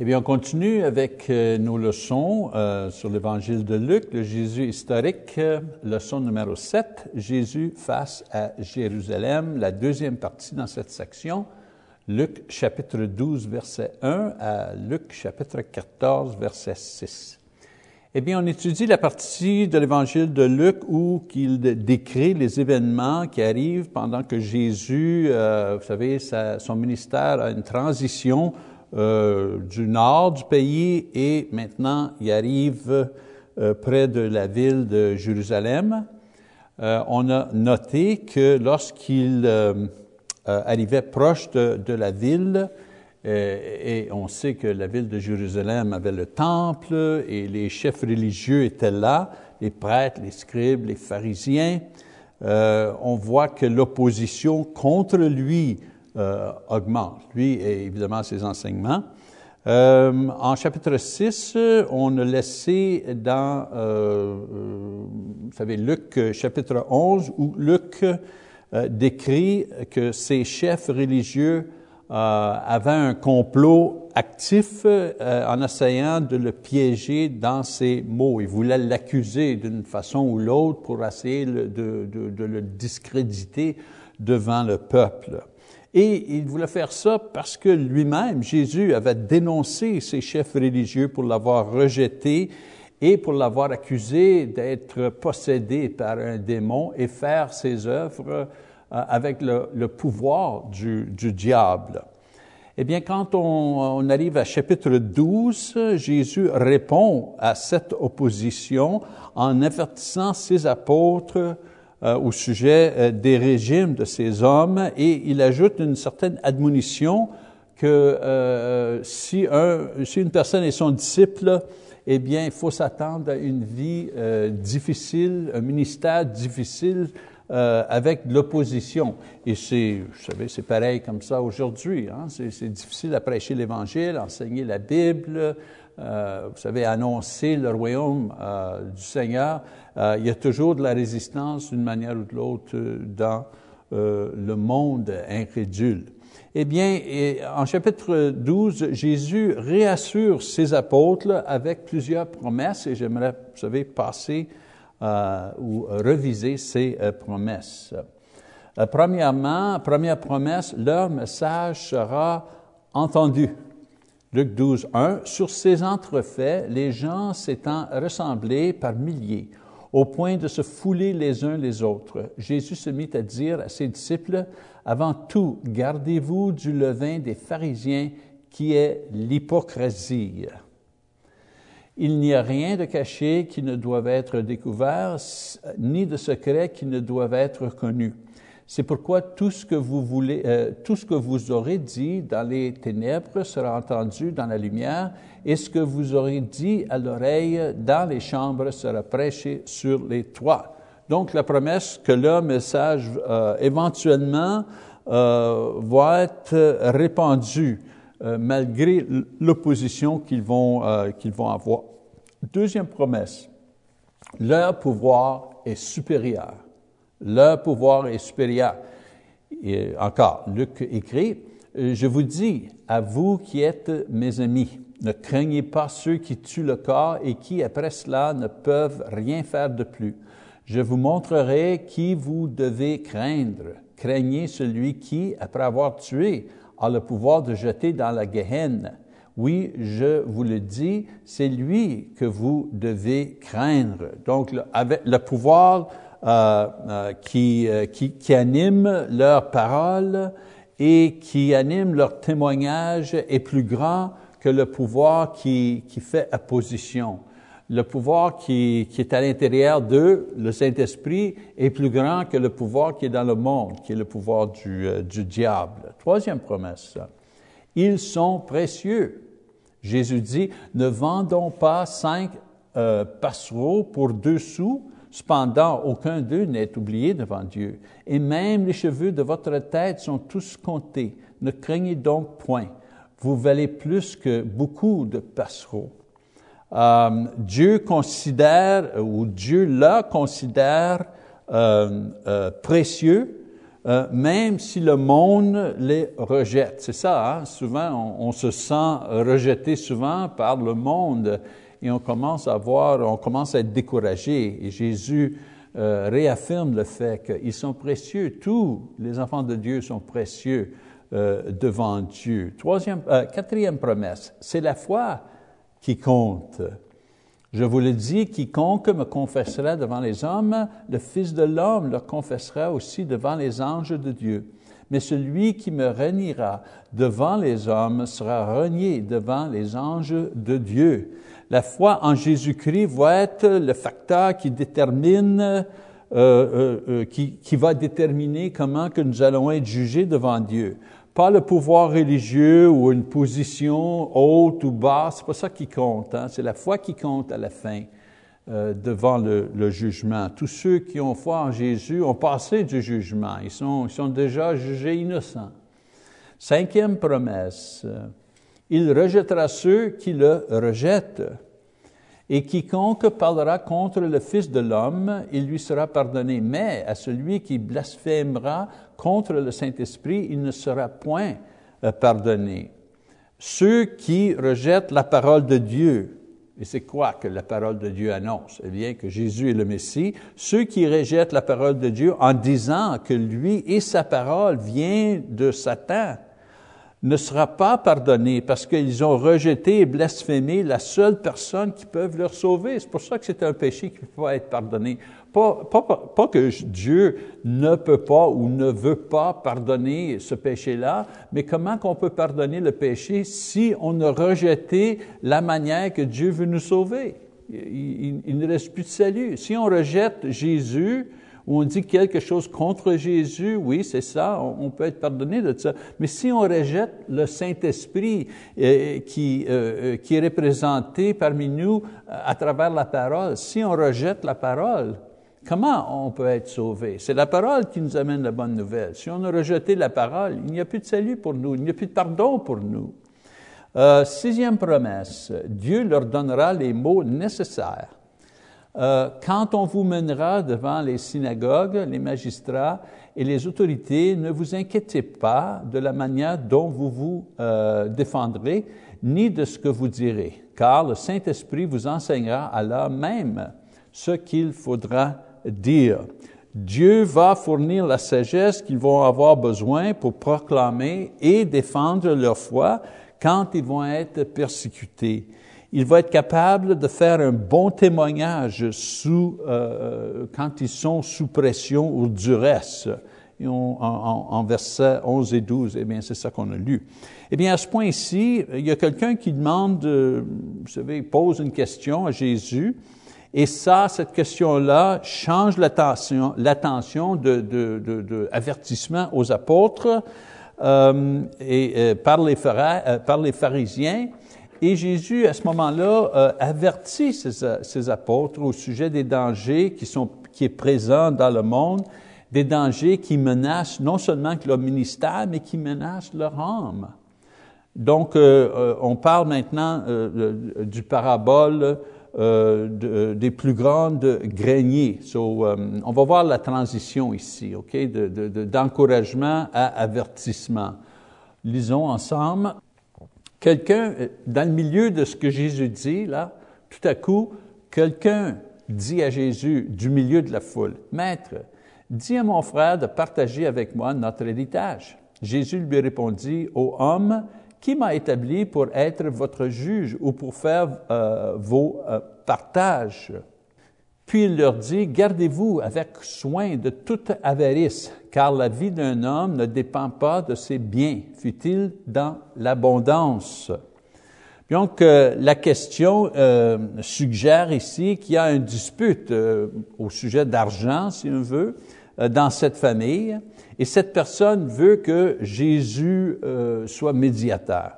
Eh bien, on continue avec euh, nos leçons euh, sur l'évangile de Luc, le Jésus historique, euh, leçon numéro 7, Jésus face à Jérusalem, la deuxième partie dans cette section, Luc chapitre 12, verset 1 à Luc chapitre 14, verset 6. Eh bien, on étudie la partie de l'évangile de Luc où il décrit les événements qui arrivent pendant que Jésus, vous savez, sa, son ministère a une transition euh, du nord du pays et maintenant il arrive euh, près de la ville de Jérusalem. Euh, on a noté que lorsqu'il arrivait proche de, de la ville, et on sait que la ville de Jérusalem avait le temple et les chefs religieux étaient là, les prêtres, les scribes, les pharisiens. on voit que l'opposition contre lui euh, augmente, lui et évidemment ses enseignements. Euh, en chapitre 6, on a laissé dans, euh, vous savez, Luc chapitre 11, où Luc décrit que ces chefs religieux avaient un complot actif en essayant de le piéger dans ses mots. Ils voulaient l'accuser d'une façon ou l'autre pour essayer de, le discréditer devant le peuple. Et il voulait faire ça parce que lui-même, Jésus, avait dénoncé ces chefs religieux pour l'avoir rejeté et pour l'avoir accusé d'être possédé par un démon et faire ses œuvres euh, avec le, pouvoir du, diable. Eh bien, quand on, arrive à chapitre 12, Jésus répond à cette opposition en avertissant ses apôtres euh, au sujet euh, des régimes de ces hommes et il ajoute une certaine admonition que euh, si, un, si une personne est son disciple, eh bien, il faut s'attendre à une vie difficile, un ministère difficile avec l'opposition. Et c'est, vous savez, c'est pareil comme ça aujourd'hui. Hein? C'est difficile à prêcher l'Évangile, enseigner la Bible, euh, vous savez, annoncer le royaume euh, du Seigneur, euh, il y a toujours de la résistance d'une manière ou de l'autre dans le monde incrédule. Eh bien, en chapitre 12, Jésus réassure ses apôtres avec plusieurs promesses et j'aimerais, vous savez, passer ou reviser ces promesses. premièrement, première promesse, leur message sera entendu. Luc 12, 1, Sur ces entrefaits, les gens s'étant ressemblés par milliers, au point de se fouler les uns les autres, Jésus se mit à dire à ses disciples, Avant tout, gardez-vous du levain des pharisiens qui est l'hypocrisie. Il n'y a rien de caché qui ne doive être découvert, ni de secret qui ne doive être connu. C'est pourquoi tout ce que vous voulez, euh, tout ce que vous aurez dit dans les ténèbres sera entendu dans la lumière, et ce que vous aurez dit à l'oreille dans les chambres sera prêché sur les toits. Donc la promesse que le message euh, éventuellement euh, va être répandu malgré l'opposition qu'ils vont, qu'ils vont avoir. Deuxième promesse, leur pouvoir est supérieur. Le pouvoir est supérieur. Encore, Luc écrit, Je vous dis, à vous qui êtes mes amis, ne craignez pas ceux qui tuent le corps et qui, après cela, ne peuvent rien faire de plus. Je vous montrerai qui vous devez craindre. Craignez celui qui, après avoir tué, a le pouvoir de jeter dans la Gehenna. Oui, je vous le dis, c'est lui que vous devez craindre. Donc, avec le pouvoir euh, euh, qui, euh, qui, qui animent leurs paroles et qui animent leur témoignage est plus grand que le pouvoir qui, qui fait opposition. Le pouvoir qui, qui est à l'intérieur d'eux, le Saint-Esprit, est plus grand que le pouvoir qui est dans le monde, qui est le pouvoir du, du diable. Troisième promesse. Ils sont précieux. Jésus dit, ne vendons pas cinq passereaux pour deux sous, Cependant, aucun d'eux n'est oublié devant Dieu, et même les cheveux de votre tête sont tous comptés. Ne craignez donc point. Vous valez plus que beaucoup de passereaux. Euh, Dieu considère, ou Dieu la considère euh, euh, précieux même si le monde les rejette. C'est ça, hein? souvent on, se sent rejeté souvent par le monde et on commence à voir, on commence à être découragé. Et Jésus euh, réaffirme le fait qu'ils sont précieux, tous les enfants de Dieu sont précieux euh, devant Dieu. Troisième, quatrième promesse, c'est la foi qui compte. Je vous le dis, quiconque me confessera devant les hommes, le Fils de l'homme le confessera aussi devant les anges de Dieu. Mais celui qui me reniera devant les hommes sera renié devant les anges de Dieu. La foi en Jésus-Christ va être le facteur qui détermine, euh, euh, euh, qui, va déterminer comment que nous allons être jugés devant Dieu pas le pouvoir religieux ou une position haute ou basse, c'est pas ça qui compte. Hein? C'est la foi qui compte à la fin euh, devant le, jugement. Tous ceux qui ont foi en Jésus ont passé du jugement. Ils sont, déjà jugés innocents. Cinquième promesse. Il rejettera ceux qui le rejettent. Et quiconque parlera contre le Fils de l'homme, il lui sera pardonné. Mais à celui qui blasphémera contre le Saint-Esprit, il ne sera point euh, pardonné. Ceux qui rejettent la parole de Dieu, et c'est quoi que la parole de Dieu annonce? Eh bien, que Jésus est le Messie. Ceux qui rejettent la parole de Dieu en disant que lui et sa parole viennent de Satan, ne sera pas pardonné parce qu'ils ont rejeté et blasphémé la seule personne qui peut leur sauver. C'est pour ça que c'est un péché qui peut pas être pardonné. Pas, que Dieu ne peut pas ou ne veut pas pardonner ce péché-là, mais comment qu'on peut pardonner le péché si on a rejeté la manière que Dieu veut nous sauver? il, ne reste plus de salut. Si on rejette Jésus, où on dit quelque chose contre Jésus, oui, c'est ça, on, peut être pardonné de ça. Mais si on rejette le Saint-Esprit euh, euh, euh, qui est représenté parmi nous à travers la parole, si on rejette la parole, comment on peut être sauvé? C'est la parole qui nous amène la bonne nouvelle. Si on a rejeté la parole, il n'y a plus de salut pour nous, il n'y a plus de pardon pour nous. sixième promesse, Dieu leur donnera les mots nécessaires euh, quand on vous mènera devant les synagogues, les magistrats et les autorités, ne vous inquiétez pas de la manière dont vous vous euh, défendrez, ni de ce que vous direz, car le Saint-Esprit vous enseignera alors même ce qu'il faudra dire. Dieu va fournir la sagesse qu'ils vont avoir besoin pour proclamer et défendre leur foi quand ils vont être persécutés il va être capable de faire un bon témoignage sous, euh, quand ils sont sous pression ou duresse. En, versets 11 et 12, eh bien, c'est ça qu'on a lu. Eh bien, à ce point-ci, il y a quelqu'un qui demande, euh, vous savez, pose une question à Jésus, et ça, cette question-là change l'attention, l'attention de, de, aux apôtres euh, et euh, par les, euh, par les pharisiens. Et Jésus, à ce moment-là, avertit ses, apôtres au sujet des dangers qui sont qui est présent dans le monde, des dangers qui menacent non seulement leur ministère, mais qui menacent leur âme. Donc, on parle maintenant du parabole des plus grandes greniers. So, on va voir la transition ici, d'encouragement à avertissement. Lisons ensemble. Quelqu'un, euh, dans le milieu de ce que Jésus dit, là, tout à coup, quelqu'un dit à Jésus du milieu de la foule, Maître, dis à mon frère de partager avec moi notre héritage. Jésus lui répondit, Ô homme, qui m'a établi pour être votre juge ou pour faire euh, vos euh, partages? Puis il leur dit, Gardez-vous avec soin de toute avarice, car la vie d'un homme ne dépend pas de ses biens, fut-il dans l'abondance. Donc, euh, la question suggère ici qu'il y a une dispute au sujet d'argent, si on veut, dans cette famille, et cette personne veut que Jésus soit médiateur.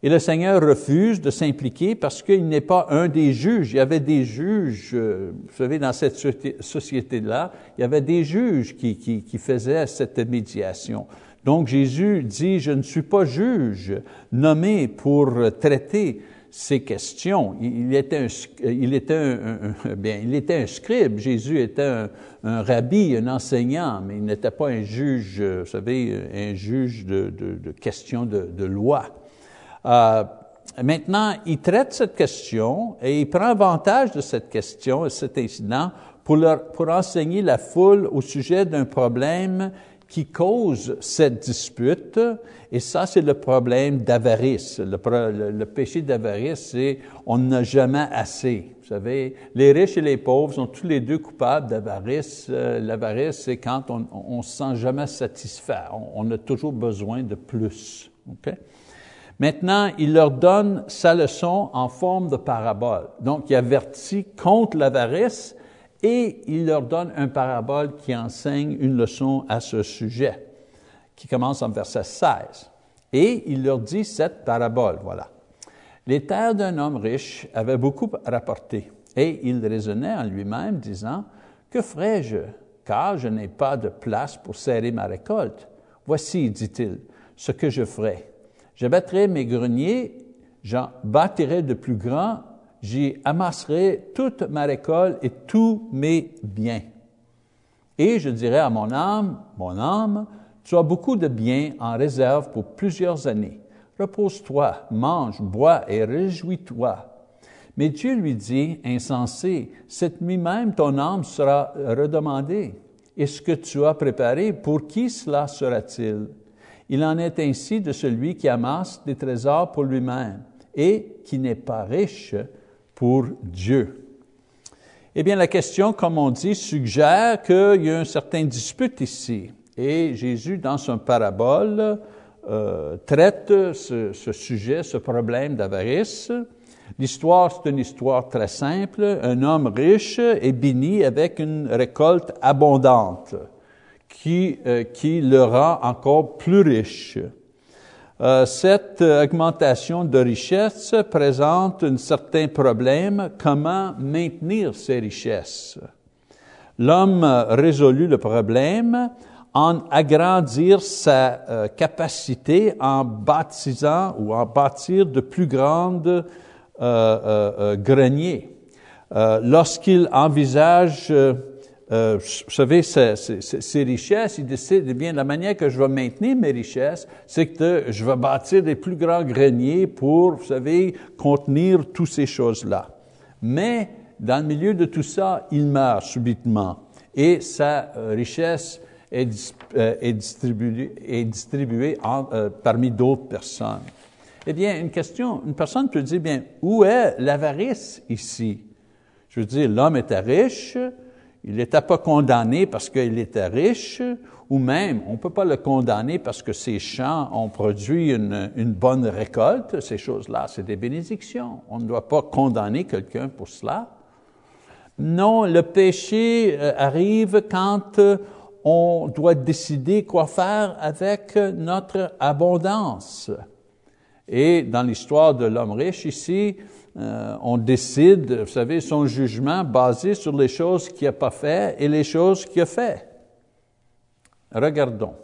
Et le Seigneur refuse de s'impliquer parce qu'il n'est pas un des juges. Il y avait des juges, euh, vous savez, dans cette société-là, il y avait des juges qui faisaient cette médiation. Donc Jésus dit, je ne suis pas juge nommé pour traiter ces questions. Il était un, il était un, bien, il était un scribe. Jésus était un, un, rabbi, un enseignant, mais il n'était pas un juge, vous savez, un juge de, questions de, loi. Euh, maintenant, il traite cette question et il prend avantage de cette question et cet incident pour, pour enseigner la foule au sujet d'un problème qui cause cette dispute, et ça, c'est le problème d'avarice. Le, péché d'avarice, c'est on n'a jamais assez. Vous savez, les riches et les pauvres sont tous les deux coupables d'avarice. Euh, l'avarice, c'est quand on ne se sent jamais satisfait. On, on, a toujours besoin de plus. Okay? Maintenant, il leur donne sa leçon en forme de parabole. Donc, il avertit contre l'avarice et il leur donne un parabole qui enseigne une leçon à ce sujet, qui commence en verset 16. Et il leur dit cette parabole, voilà. Les terres d'un homme riche avaient beaucoup rapporté, et il raisonnait en lui-même, disant, Que ferai-je, car je n'ai pas de place pour serrer ma récolte? Voici, dit-il, ce que je ferai. J'abattrai mes greniers, j'en bâtirai de plus grands j'y amasserai toute ma récolte et tous mes biens. Et je dirai à mon âme, mon âme, tu as beaucoup de biens en réserve pour plusieurs années. Repose-toi, mange, bois et réjouis-toi. Mais Dieu lui dit, insensé, cette nuit même ton âme sera redemandée. Et ce que tu as préparé, pour qui cela sera-t-il? Il en est ainsi de celui qui amasse des trésors pour lui-même et qui n'est pas riche pour Dieu. Eh bien, la question, comme on dit, suggère qu'il y a un certain dispute ici. Et Jésus, dans son parabole, euh, traite ce, ce, sujet, ce problème d'avarice. L'histoire, c'est une histoire très simple. Un homme riche est béni avec une récolte abondante qui, euh, qui le rend encore plus riche. Euh, cette augmentation de richesse présente un certain problème, comment maintenir ces richesses? L'homme résolut le problème en agrandir sa euh, capacité en bâtissant ou en bâtir de plus grandes euh, greniers. Lorsqu'il envisage euh, vous savez, ces, richesses, il décide, eh bien, la manière que je vais maintenir mes richesses, c'est que je vais bâtir des plus grands greniers pour, vous savez, contenir toutes ces choses-là. Mais, dans le milieu de tout ça, il meurt subitement et sa euh, richesse est, euh, est distribuée, en, parmi d'autres personnes. Eh bien, une question, une personne peut dire, bien, où est l'avarice ici? Je veux dire, l'homme était riche, il n'était pas condamné parce qu'il était riche, ou même, on ne peut pas le condamner parce que ses champs ont produit une, bonne récolte. Ces choses-là, c'est des bénédictions. On ne doit pas condamner quelqu'un pour cela. Non, le péché euh, arrive quand euh, on doit décider quoi faire avec notre abondance. Et dans l'histoire de l'homme riche ici, euh, on décide, vous savez, son jugement basé sur les choses qu'il n'a pas fait et les choses qu'il a fait. Regardons.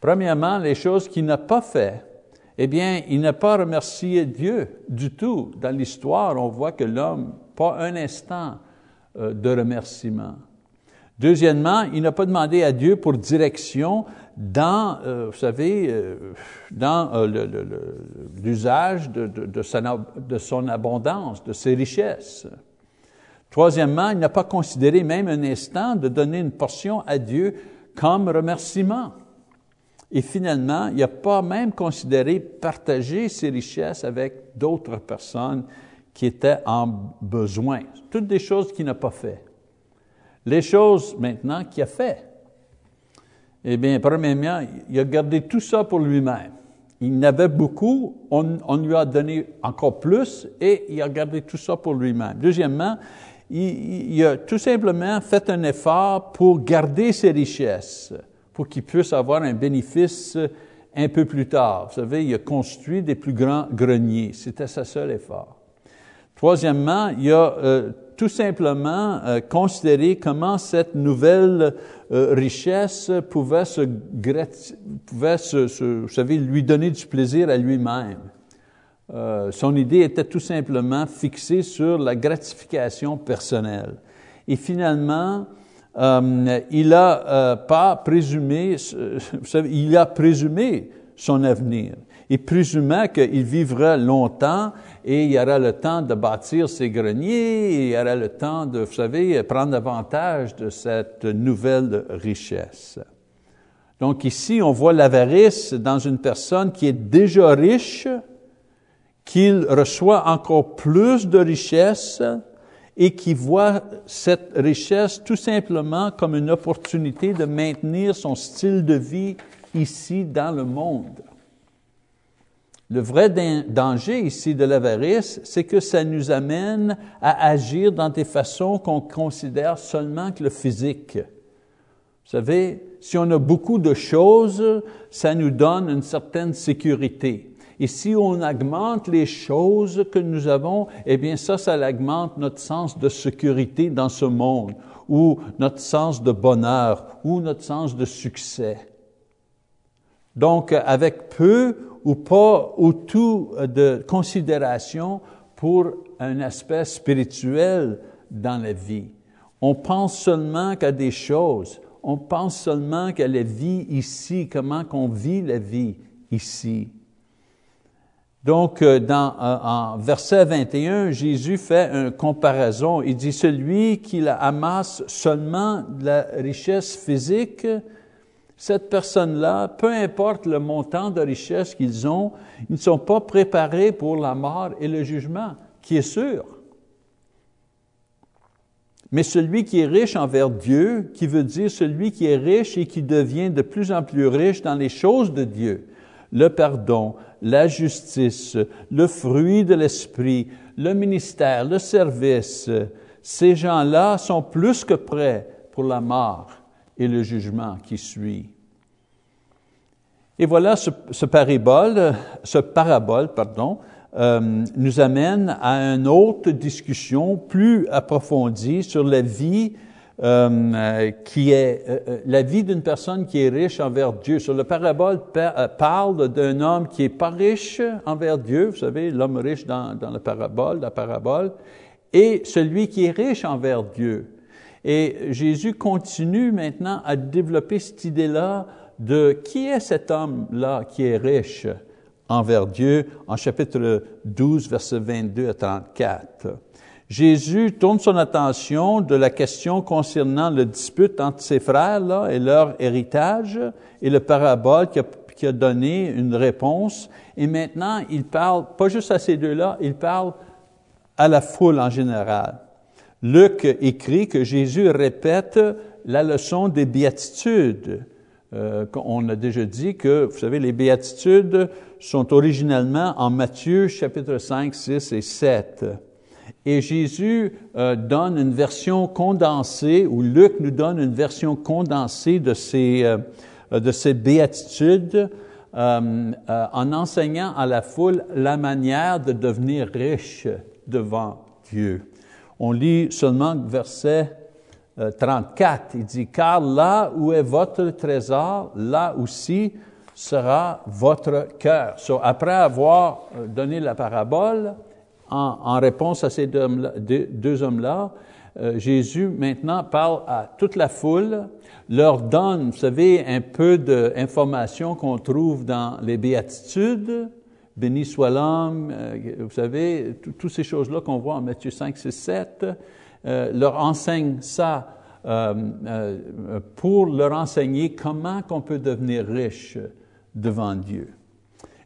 Premièrement, les choses qu'il n'a pas fait. Eh bien, il n'a pas remercié Dieu du tout. Dans l'histoire, on voit que l'homme, pas un instant euh, de remerciement. Deuxièmement, il n'a pas demandé à Dieu pour direction dans, euh, vous savez, euh, dans euh, l'usage de, de, de, son abondance, de ses richesses. Troisièmement, il n'a pas considéré même un instant de donner une portion à Dieu comme remerciement. Et finalement, il n'a pas même considéré partager ses richesses avec d'autres personnes qui étaient en besoin. Toutes des choses qu'il n'a pas fait. Les choses maintenant qu'il a fait. Eh bien, premièrement, il a gardé tout ça pour lui-même. Il n'avait beaucoup, on, lui a donné encore plus et il a gardé tout ça pour lui-même. Deuxièmement, il, il, a tout simplement fait un effort pour garder ses richesses, pour qu'il puisse avoir un bénéfice un peu plus tard. Vous savez, il a construit des plus grands greniers. C'était sa seul effort. Troisièmement, il a euh, tout simplement euh, considérer comment cette nouvelle euh, richesse pouvait, se, lui donner du plaisir à lui-même. Euh, son idée était tout simplement fixée sur la gratification personnelle. Et finalement, il euh, pas présumé, il a présumé son avenir. Il présumait qu'il vivra longtemps et il y aura le temps de bâtir ses greniers, et il y aura le temps de, vous savez, prendre avantage de cette nouvelle richesse. Donc ici, on voit l'avarice dans une personne qui est déjà riche, qu'il reçoit encore plus de richesse et qui voit cette richesse tout simplement comme une opportunité de maintenir son style de vie ici dans le monde. Le vrai danger ici de l'avarice, c'est que ça nous amène à agir dans des façons qu'on considère seulement que le physique. Vous savez, si on a beaucoup de choses, ça nous donne une certaine sécurité. Et si on augmente les choses que nous avons, eh bien ça, ça augmente notre sens de sécurité dans ce monde, ou notre sens de bonheur, ou notre sens de succès. Donc, avec peu ou pas ou tout de considération pour un aspect spirituel dans la vie. On pense seulement qu'à des choses. On pense seulement qu'à la vie ici, comment qu'on vit la vie ici. Donc, euh, dans, euh, en verset 21, Jésus fait une comparaison. Il dit, celui qui amasse seulement de la richesse physique, cette personne-là, peu importe le montant de richesse qu'ils ont, ils ne sont pas préparés pour la mort et le jugement, qui est sûr. Mais celui qui est riche envers Dieu, qui veut dire celui qui est riche et qui devient de plus en plus riche dans les choses de Dieu, le pardon, la justice, le fruit de l'esprit, le ministère, le service, ces gens-là sont plus que prêts pour la mort et le jugement qui suit. Et voilà, ce, parabole, ce parabole pardon, euh, nous amène à une autre discussion plus approfondie sur la vie euh, qui est euh, la vie d'une personne qui est riche envers Dieu. Sur le parabole parle d'un homme qui est pas riche envers Dieu, vous savez, l'homme riche dans, dans la parabole, la parabole, et celui qui est riche envers Dieu. Et Jésus continue maintenant à développer cette idée-là de qui est cet homme-là qui est riche envers Dieu en chapitre 12, versets 22 à 34. Jésus tourne son attention de la question concernant le dispute entre ses frères là, et leur héritage et le parabole a, qui a donné une réponse. Et maintenant, il parle pas juste à ces deux-là, il parle à la foule en général. Luc écrit que Jésus répète la leçon des béatitudes. Euh, on a déjà dit que, vous savez, les béatitudes sont originellement en Matthieu chapitre 5, 6 et 7. Et Jésus euh, donne une version condensée, ou Luc nous donne une version condensée de ces, euh, de ces béatitudes en enseignant à la foule la manière de devenir riche devant Dieu. On lit seulement verset 34. Il dit, car là où est votre trésor, là aussi sera votre cœur. après avoir donné la parabole, en, réponse à ces deux, hommes-là, euh, Jésus maintenant parle à toute la foule, leur donne, vous savez, un peu d'informations qu'on trouve dans les béatitudes, béni soit l'homme, euh, vous savez, toutes ces choses-là qu'on voit en Matthieu 5, 6, 7, leur enseigne ça euh, pour leur enseigner comment qu'on peut devenir riche devant Dieu.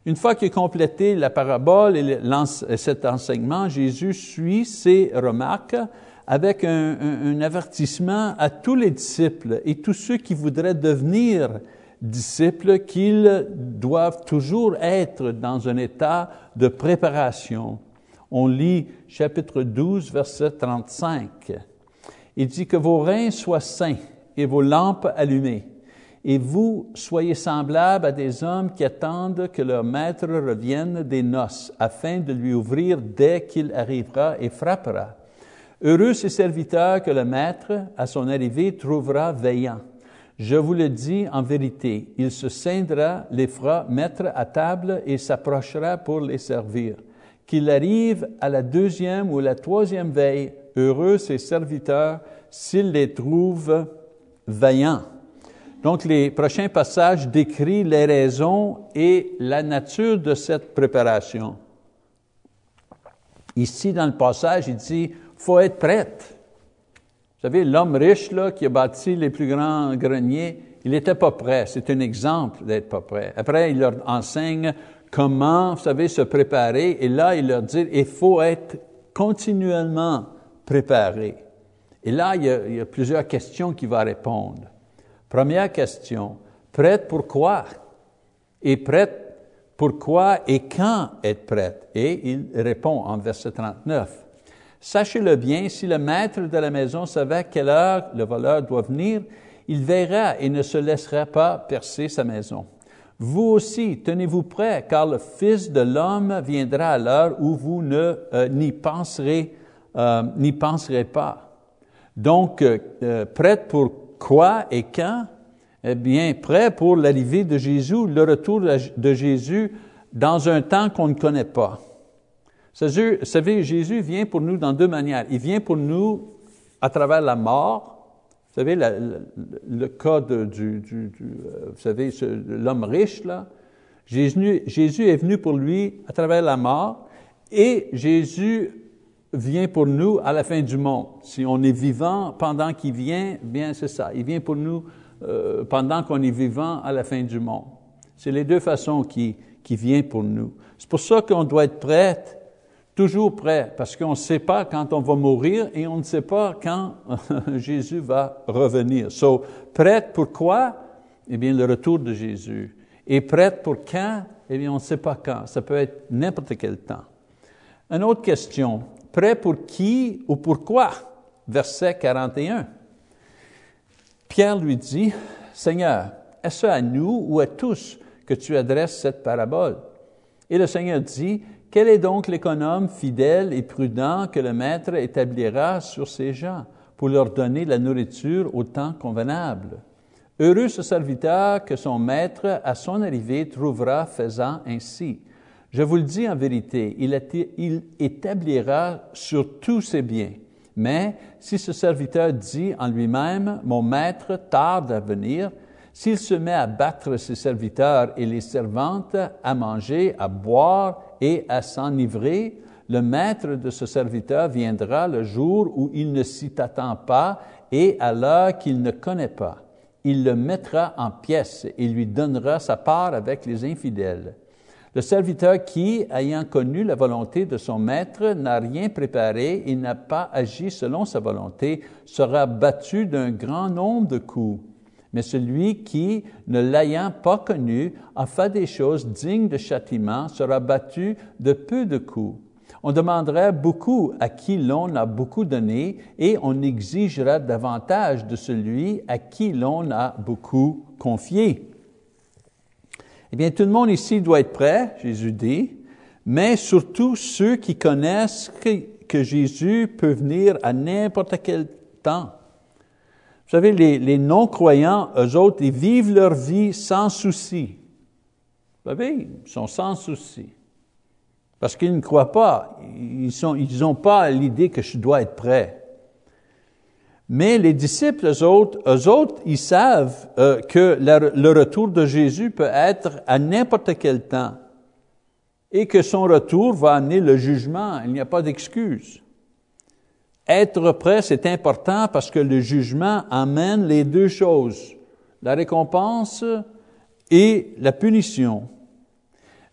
Une fois qu'il a complété la parabole et cet enseignement, Jésus suit ses remarques avec un, avertissement à tous les disciples et tous ceux qui voudraient devenir disciples qu'ils doivent toujours être dans un état de préparation. On lit chapitre 12, verset 35. Il dit que vos reins soient saints et vos lampes allumées et vous soyez semblables à des hommes qui attendent que leur maître revienne des noces, afin de lui ouvrir dès qu'il arrivera et frappera. Heureux ces serviteurs que le maître, à son arrivée, trouvera veillant. Je vous le dis en vérité, il se scindra, les fera mettre à table et s'approchera pour les servir. Qu'il arrive à la deuxième ou la troisième veille, heureux ses serviteurs s'il les trouve vaillants. Donc, les prochains passages décrivent les raisons et la nature de cette préparation. Ici, dans le passage, il dit, faut être prête. Savez, l'homme riche là, qui a bâti les plus grands greniers, il n'était pas prêt. C'est un exemple d'être pas prêt. Après, il leur enseigne comment, vous savez, se préparer. Et là, il leur dit, il faut être continuellement préparé. Et là, il y a, il y a plusieurs questions qu'il va répondre. Première question, prête pour quoi? Et prête pourquoi et quand être prête? Et il répond en verset 39. Sachez-le bien, si le maître de la maison savait à quelle heure le voleur doit venir, il verra et ne se laissera pas percer sa maison. Vous aussi, tenez-vous prêts, car le Fils de l'homme viendra à l'heure où vous ne euh, n'y penserez, euh, n'y penserez pas. Donc, euh, euh prête pour quoi et quand? Eh bien, prêt pour l'arrivée de Jésus, le retour de Jésus dans un temps qu'on ne connaît pas. Vous savez, Jésus vient pour nous dans deux manières. Il vient pour nous à travers la mort. Vous savez, le, cas du, du, euh, vous savez, l'homme riche, là. Jésus, est venu pour lui à travers la mort et Jésus vient pour nous à la fin du monde. Si on est vivant pendant qu'il vient, bien c'est ça. Il vient pour nous euh, pendant qu'on est vivant à la fin du monde. C'est les deux façons qui, qui vient pour nous. C'est pour ça qu'on doit être prêt, toujours prêt, parce qu'on ne sait pas quand on va mourir et on ne sait pas quand Jésus va revenir. So, prête pour quoi? Eh bien, le retour de Jésus. Et prête pour quand? Eh bien, on ne sait pas quand. Ça peut être n'importe quel temps. Une autre question. Prêt pour qui ou pourquoi? Verset 41. Pierre lui dit, Seigneur, est-ce à nous ou à tous que tu adresses cette parabole? Et le Seigneur dit, Quel est donc l'économe fidèle et prudent que le Maître établira sur ses gens pour leur donner la nourriture au temps convenable? Heureux ce serviteur que son Maître, à son arrivée, trouvera faisant ainsi. Je vous le dis en vérité, il établira sur tous ses biens. Mais si ce serviteur dit en lui-même, mon maître tarde à venir, s'il se met à battre ses serviteurs et les servantes, à manger, à boire et à s'enivrer, le maître de ce serviteur viendra le jour où il ne s'y attend pas et à l'heure qu'il ne connaît pas. Il le mettra en pièces et lui donnera sa part avec les infidèles. Le serviteur qui, ayant connu la volonté de son maître, n'a rien préparé et n'a pas agi selon sa volonté, sera battu d'un grand nombre de coups. Mais celui qui, ne l'ayant pas connu, a fait des choses dignes de châtiment, sera battu de peu de coups. On demanderait beaucoup à qui l'on a beaucoup donné et on exigera davantage de celui à qui l'on a beaucoup confié. Eh bien, tout le monde ici doit être prêt, Jésus dit, mais surtout ceux qui connaissent que, Jésus peut venir à n'importe quel temps. Vous savez, les, non-croyants, eux autres, ils vivent leur vie sans souci. Vous savez, ils sont sans souci. Parce qu'ils ne croient pas. Ils n'ont pas l'idée que je dois être prêt. Mais les disciples, eux autres, eux autres ils savent euh, que le retour de Jésus peut être à n'importe quel temps et que son retour va amener le jugement. Il n'y a pas d'excuse. Être prêt, c'est important parce que le jugement amène les deux choses, la récompense et la punition.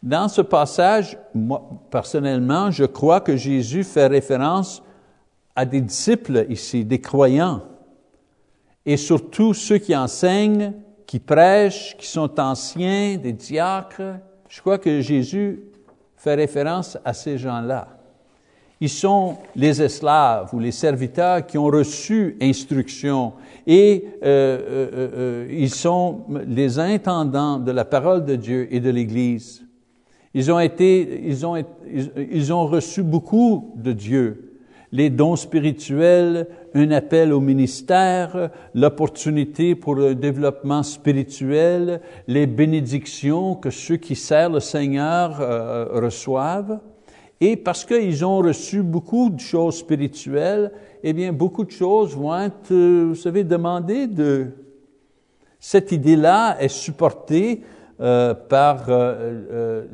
Dans ce passage, moi, personnellement, je crois que Jésus fait référence à des disciples ici, des croyants, et surtout ceux qui enseignent, qui prêchent, qui sont anciens, des diacres. Je crois que Jésus fait référence à ces gens-là. Ils sont les esclaves ou les serviteurs qui ont reçu instruction et euh, euh, euh, ils sont les intendants de la parole de Dieu et de l'Église. Ils ont été, ils ont, ils ont reçu beaucoup de Dieu. les dons spirituels, un appel au ministère, l'opportunité pour le développement spirituel, les bénédictions que ceux qui servent le Seigneur reçoivent. Et parce qu'ils ont reçu beaucoup de choses spirituelles, eh bien, beaucoup de choses vont être, euh, vous savez, demandées de... Cette idée-là est supportée euh, par euh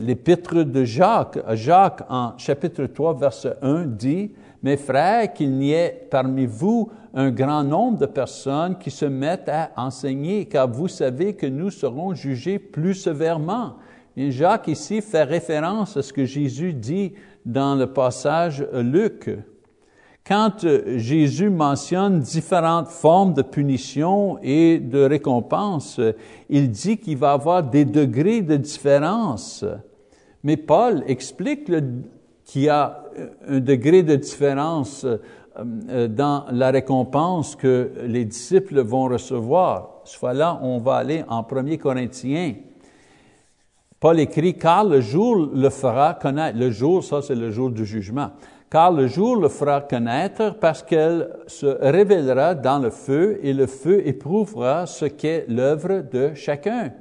l'épître de Jacques. Jacques, en chapitre 3, verset 1, dit, Mes frères, qu'il n'y ait parmi vous un grand nombre de personnes qui se mettent à enseigner, car vous savez que nous serons jugés plus sévèrement. Jacques ici fait référence à ce que Jésus dit dans le passage Luc. Quand Jésus mentionne différentes formes de punition et de récompense, il dit qu'il va avoir des degrés de différence. Mais Paul explique qu'il y a un degré de différence euh, dans la récompense que les disciples vont recevoir. Soit là, on va aller en 1 Corinthiens Paul écrit, car le jour le fera connaître. Le jour, ça c'est le jour du jugement. Car le jour le fera connaître parce qu'elle se révélera dans le feu et le feu éprouvera ce qu'est l'œuvre de chacun.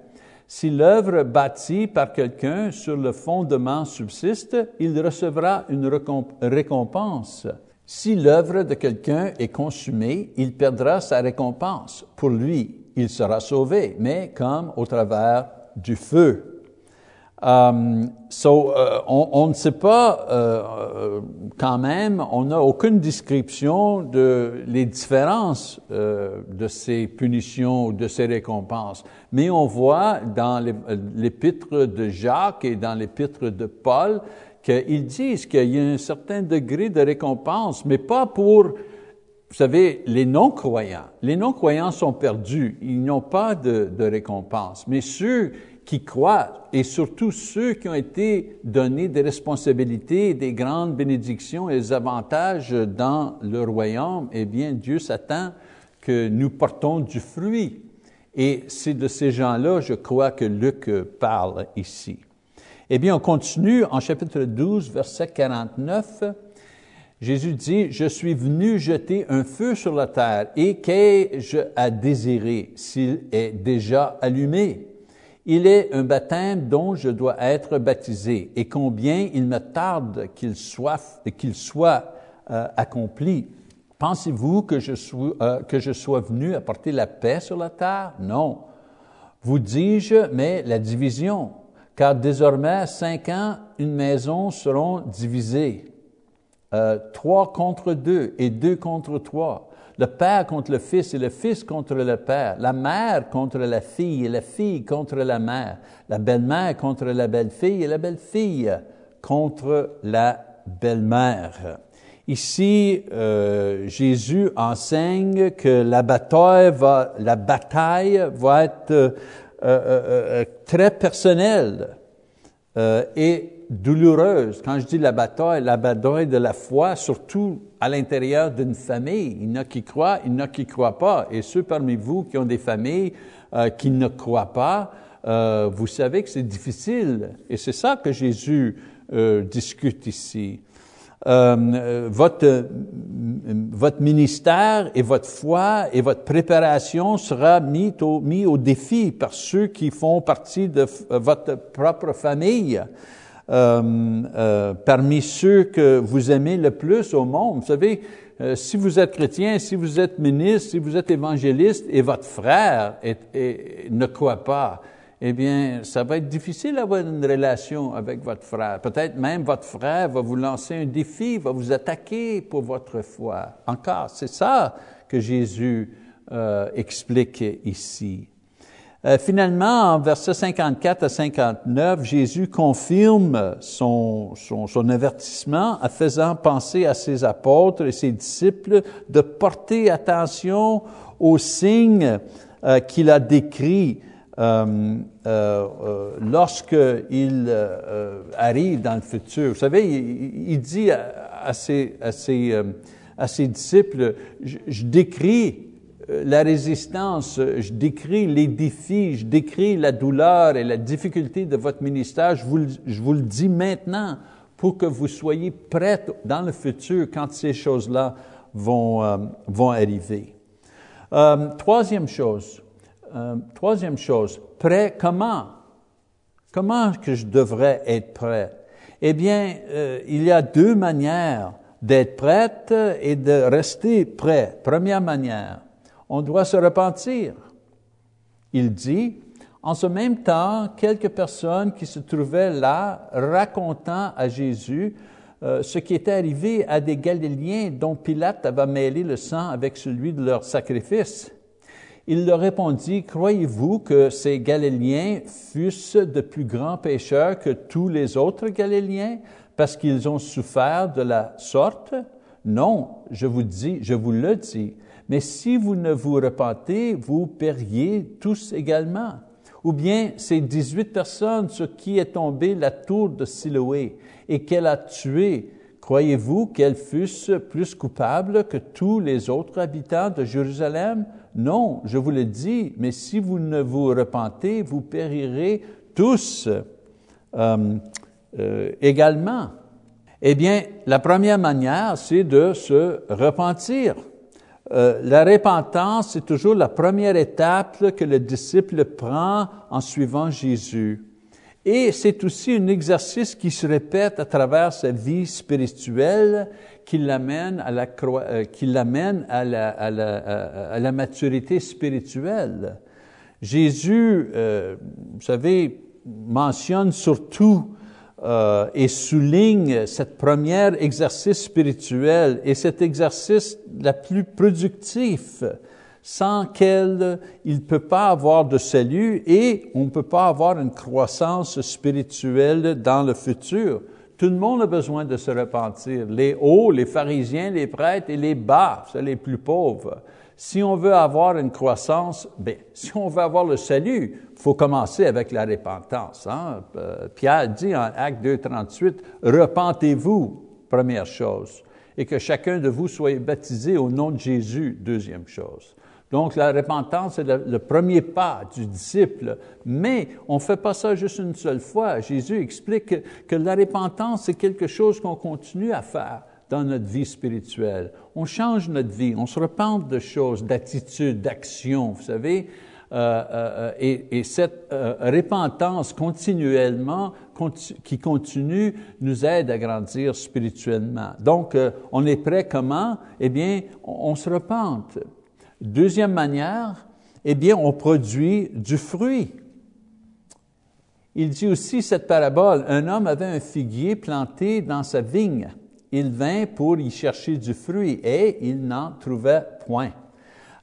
Si l'œuvre bâtie par quelqu'un sur le fondement subsiste, il recevra une récompense. Si l'œuvre de quelqu'un est consumée, il perdra sa récompense. Pour lui, il sera sauvé, mais comme au travers du feu. Um, so, euh, on, ne sait pas euh, quand même, on n'a aucune description de les différences euh, de ces punitions, de ces récompenses. Mais on voit dans l'épître de Jacques et dans l'épître de Paul qu'ils disent qu'il y a un certain degré de récompense, mais pas pour, vous savez, les non-croyants. Les non-croyants sont perdus, ils n'ont pas de, de récompense. Mais ceux qui croient, et surtout ceux qui ont été donnés des responsabilités, des grandes bénédictions et des avantages dans le royaume, eh bien, Dieu s'attend que nous portons du fruit. Et c'est de ces gens-là, je crois, que Luc parle ici. Eh bien, on continue en chapitre 12, verset 49. Jésus dit, Je suis venu jeter un feu sur la terre, et qu'ai-je à désirer s'il est déjà allumé? Il est un baptême dont je dois être baptisé, et combien il me tarde qu'il soit, qu'il soit euh, accompli. Pensez-vous que, je sois, euh, que je sois venu apporter la paix sur la terre? Non. Vous dis-je, mais la division, car désormais, cinq ans, une maison seront divisées, euh, trois contre deux et deux contre trois le père contre le fils et le fils contre le père, la mère contre la fille et la fille contre la mère, la belle-mère contre la belle-fille et la belle-fille contre la belle-mère. Ici, euh, Jésus enseigne que la bataille va, être euh, euh, très personnelle douloureuse. Quand je dis la bataille, la bataille de la foi, surtout à l'intérieur d'une famille. Il y en a qui croient, il y en a qui ne croient pas. Et ceux parmi vous qui ont des familles euh, qui ne croient pas, euh, vous savez que c'est difficile. Et c'est ça que Jésus euh, discute ici. Votre, votre ministère et votre foi et votre préparation sera mis au, mis au défi par ceux qui font partie de votre propre famille parmi ceux que vous aimez le plus au monde. Vous savez, euh, si vous êtes chrétien, si vous êtes ministre, si vous êtes évangéliste et votre frère ne croit pas, eh bien, ça va être difficile d'avoir une relation avec votre frère. Peut-être même votre frère va vous lancer un défi, va vous attaquer pour votre foi. Encore, c'est ça que Jésus euh, explique ici. Euh, finalement, en versets 54 à 59, Jésus confirme son, avertissement en faisant penser à ses apôtres et ses disciples de porter attention aux signes euh, qu'il a décrits euh, lorsqu'il arrive dans le futur. Vous savez, il, dit à, ses, disciples, je, décris la résistance, je décris les défis, je décris la douleur et la difficulté de votre ministère, je vous, le dis maintenant pour que vous soyez prêts dans le futur quand ces choses-là vont, euh, vont arriver. Euh, troisième chose, euh, troisième chose, prêt comment? Comment que je devrais être prêt? Eh bien, il y a deux manières d'être prête et de rester prêt. Première manière, on doit se repentir. Il dit, en ce même temps, quelques personnes qui se trouvaient là racontant à Jésus euh, ce qui était arrivé à des Galiléens dont Pilate avait mêlé le sang avec celui de leur sacrifice. Il leur répondit, Croyez-vous que ces Galiléens fussent de plus grands pécheurs que tous les autres Galiléens parce qu'ils ont souffert de la sorte? Non, je vous dis, je vous le dis. Mais si vous ne vous repentez, vous périez tous également. Ou bien ces 18 personnes sur qui est tombée la tour de Siloé et qu'elle a tué, croyez-vous qu'elles fussent plus coupables que tous les autres habitants de Jérusalem? Non, je vous le dis, mais si vous ne vous repentez, vous périrez tous euh, euh, également. Eh bien, la première manière, c'est de se repentir. Euh, la repentance, c'est toujours la première étape que le disciple prend en suivant Jésus. Et c'est aussi un exercice qui se répète à travers sa vie spirituelle, qui l'amène à la, euh, qui l'amène à la, à, la, maturité spirituelle. Jésus, euh, vous savez, mentionne surtout euh, et souligne cette première exercice spirituel et cet exercice la plus productif sans qu'elle, il ne peut pas avoir de salut et on ne peut pas avoir une croissance spirituelle dans le futur. Tout le monde a besoin de se repentir. Les hauts, les pharisiens, les prêtres et les bas, c'est les plus pauvres. Si on veut avoir une croissance, bien, si on veut avoir le salut, faut commencer avec la repentance. Hein? Pierre dit en Acte 2, 38, repentez-vous, première chose, et que chacun de vous soit baptisé au nom de Jésus, deuxième chose. Donc, la repentance, c'est le, premier pas du disciple. Mais on ne fait pas ça juste une seule fois. Jésus explique que, que la repentance, c'est quelque chose qu'on continue à faire dans notre vie spirituelle. On change notre vie, on se repente de choses, d'attitudes, d'actions, vous savez. Euh, euh, et, et, cette euh, repentance continuellement qui continue nous aide à grandir spirituellement. Donc, on est prêt comment? Eh bien, on, on, se repente. Deuxième manière, eh bien, on produit du fruit. Il dit aussi cette parabole, un homme avait un figuier planté dans sa vigne il vint pour y chercher du fruit et il n'en trouvait point.